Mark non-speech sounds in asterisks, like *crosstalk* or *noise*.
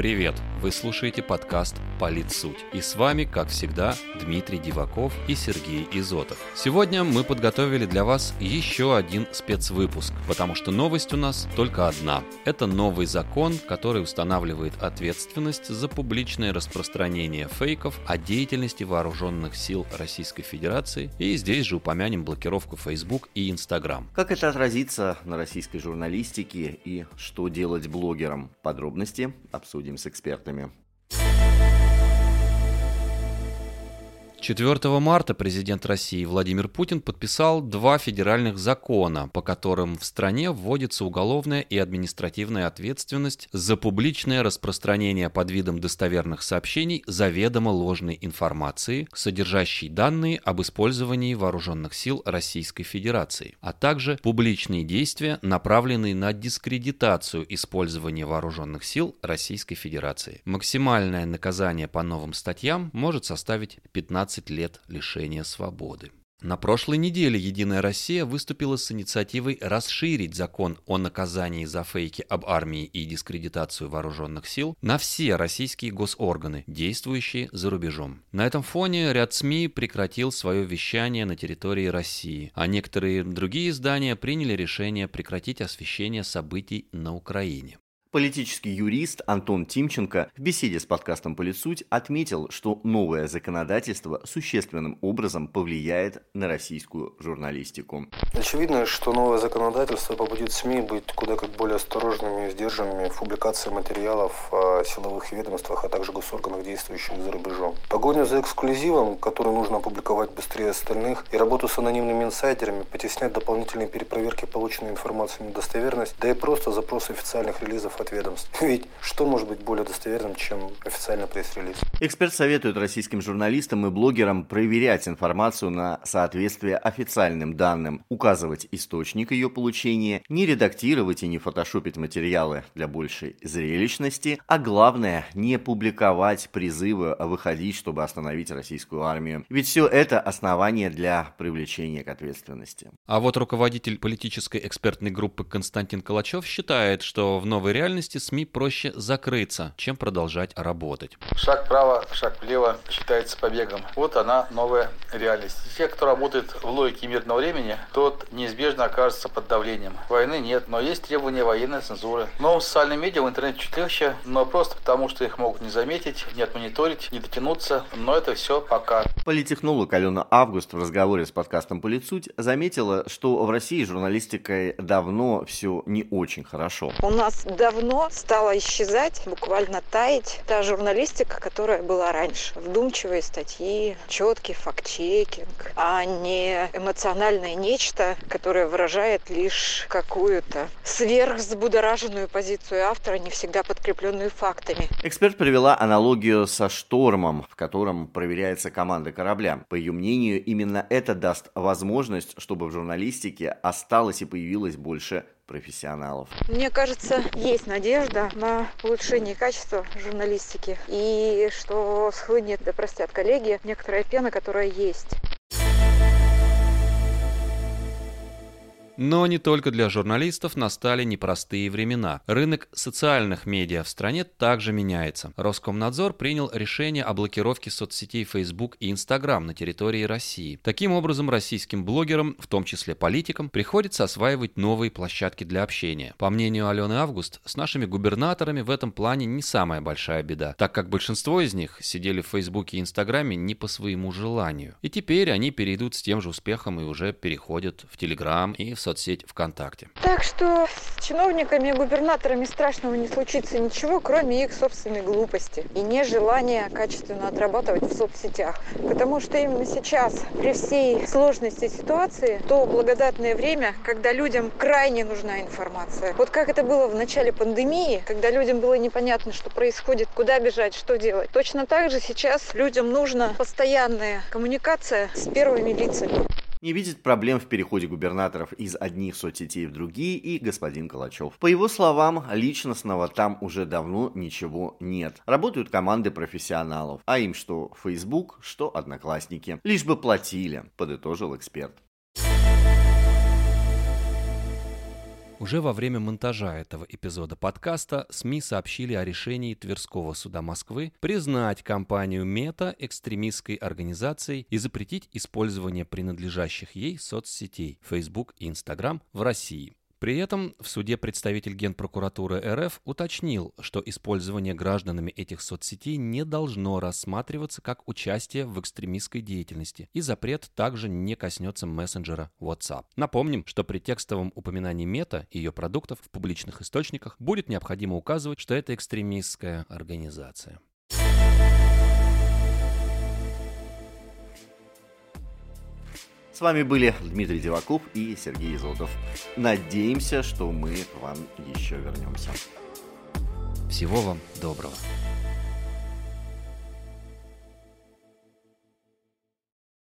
привет! Вы слушаете подкаст «Политсуть». И с вами, как всегда, Дмитрий Диваков и Сергей Изотов. Сегодня мы подготовили для вас еще один спецвыпуск, потому что новость у нас только одна. Это новый закон, который устанавливает ответственность за публичное распространение фейков о деятельности вооруженных сил Российской Федерации. И здесь же упомянем блокировку Facebook и Instagram. Как это отразится на российской журналистике и что делать блогерам? Подробности обсудим с экспертами. 4 марта президент России Владимир Путин подписал два федеральных закона, по которым в стране вводится уголовная и административная ответственность за публичное распространение под видом достоверных сообщений заведомо ложной информации, содержащей данные об использовании вооруженных сил Российской Федерации, а также публичные действия, направленные на дискредитацию использования вооруженных сил Российской Федерации. Максимальное наказание по новым статьям может составить 15 15 лет лишения свободы. На прошлой неделе «Единая Россия» выступила с инициативой расширить закон о наказании за фейки об армии и дискредитацию вооруженных сил на все российские госорганы, действующие за рубежом. На этом фоне ряд СМИ прекратил свое вещание на территории России, а некоторые другие издания приняли решение прекратить освещение событий на Украине. Политический юрист Антон Тимченко в беседе с подкастом «Полисуть» отметил, что новое законодательство существенным образом повлияет на российскую журналистику. Очевидно, что новое законодательство побудит СМИ быть куда как более осторожными и сдержанными в публикации материалов о силовых ведомствах, а также госорганах, действующих за рубежом. Погоню за эксклюзивом, который нужно опубликовать быстрее остальных, и работу с анонимными инсайдерами потеснять дополнительные перепроверки полученной информации на достоверность, да и просто запрос официальных релизов от ведомств. *laughs* Ведь что может быть более достоверным, чем официальный пресс-релиз? Эксперт советует российским журналистам и блогерам проверять информацию на соответствие официальным данным, указывать источник ее получения, не редактировать и не фотошопить материалы для большей зрелищности, а главное, не публиковать призывы выходить, чтобы остановить российскую армию. Ведь все это основание для привлечения к ответственности. А вот руководитель политической экспертной группы Константин Калачев считает, что в новой реальности СМИ проще закрыться, чем продолжать работать. Шаг вправо, шаг влево считается побегом. Вот она новая реальность. Те, кто работает в логике мирного времени, тот неизбежно окажется под давлением. Войны нет, но есть требования военной цензуры. Но социальные медиа в интернете чуть легче, но просто потому, что их могут не заметить, не отмониторить, не дотянуться. Но это все пока. Политехнолог Алена Август в разговоре с подкастом «Политсуть» заметила, что в России журналистикой давно все не очень хорошо. У нас давно давно стала исчезать, буквально таять та журналистика, которая была раньше. Вдумчивые статьи, четкий факт-чекинг, а не эмоциональное нечто, которое выражает лишь какую-то сверхзбудораженную позицию автора, не всегда подкрепленную фактами. Эксперт привела аналогию со штормом, в котором проверяется команда корабля. По ее мнению, именно это даст возможность, чтобы в журналистике осталось и появилось больше профессионалов. Мне кажется, есть надежда на улучшение качества журналистики и что схлынет, да простят коллеги, некоторая пена, которая есть. Но не только для журналистов настали непростые времена. Рынок социальных медиа в стране также меняется. Роскомнадзор принял решение о блокировке соцсетей Facebook и Instagram на территории России. Таким образом, российским блогерам, в том числе политикам, приходится осваивать новые площадки для общения. По мнению Алены Август, с нашими губернаторами в этом плане не самая большая беда, так как большинство из них сидели в Facebook и Инстаграме не по своему желанию. И теперь они перейдут с тем же успехом и уже переходят в Telegram и в соцсети соцсеть ВКонтакте. Так что с чиновниками и губернаторами страшного не случится ничего, кроме их собственной глупости и нежелания качественно отрабатывать в соцсетях. Потому что именно сейчас, при всей сложности ситуации, то благодатное время, когда людям крайне нужна информация. Вот как это было в начале пандемии, когда людям было непонятно, что происходит, куда бежать, что делать. Точно так же сейчас людям нужна постоянная коммуникация с первыми лицами не видит проблем в переходе губернаторов из одних соцсетей в другие и господин Калачев. По его словам, личностного там уже давно ничего нет. Работают команды профессионалов, а им что Facebook, что Одноклассники. Лишь бы платили, подытожил эксперт. Уже во время монтажа этого эпизода подкаста СМИ сообщили о решении Тверского суда Москвы признать компанию Мета экстремистской организацией и запретить использование принадлежащих ей соцсетей Facebook и Instagram в России. При этом в суде представитель Генпрокуратуры РФ уточнил, что использование гражданами этих соцсетей не должно рассматриваться как участие в экстремистской деятельности, и запрет также не коснется мессенджера WhatsApp. Напомним, что при текстовом упоминании мета и ее продуктов в публичных источниках будет необходимо указывать, что это экстремистская организация. С вами были Дмитрий Дивакуб и Сергей Изотов. Надеемся, что мы к вам еще вернемся. Всего вам доброго.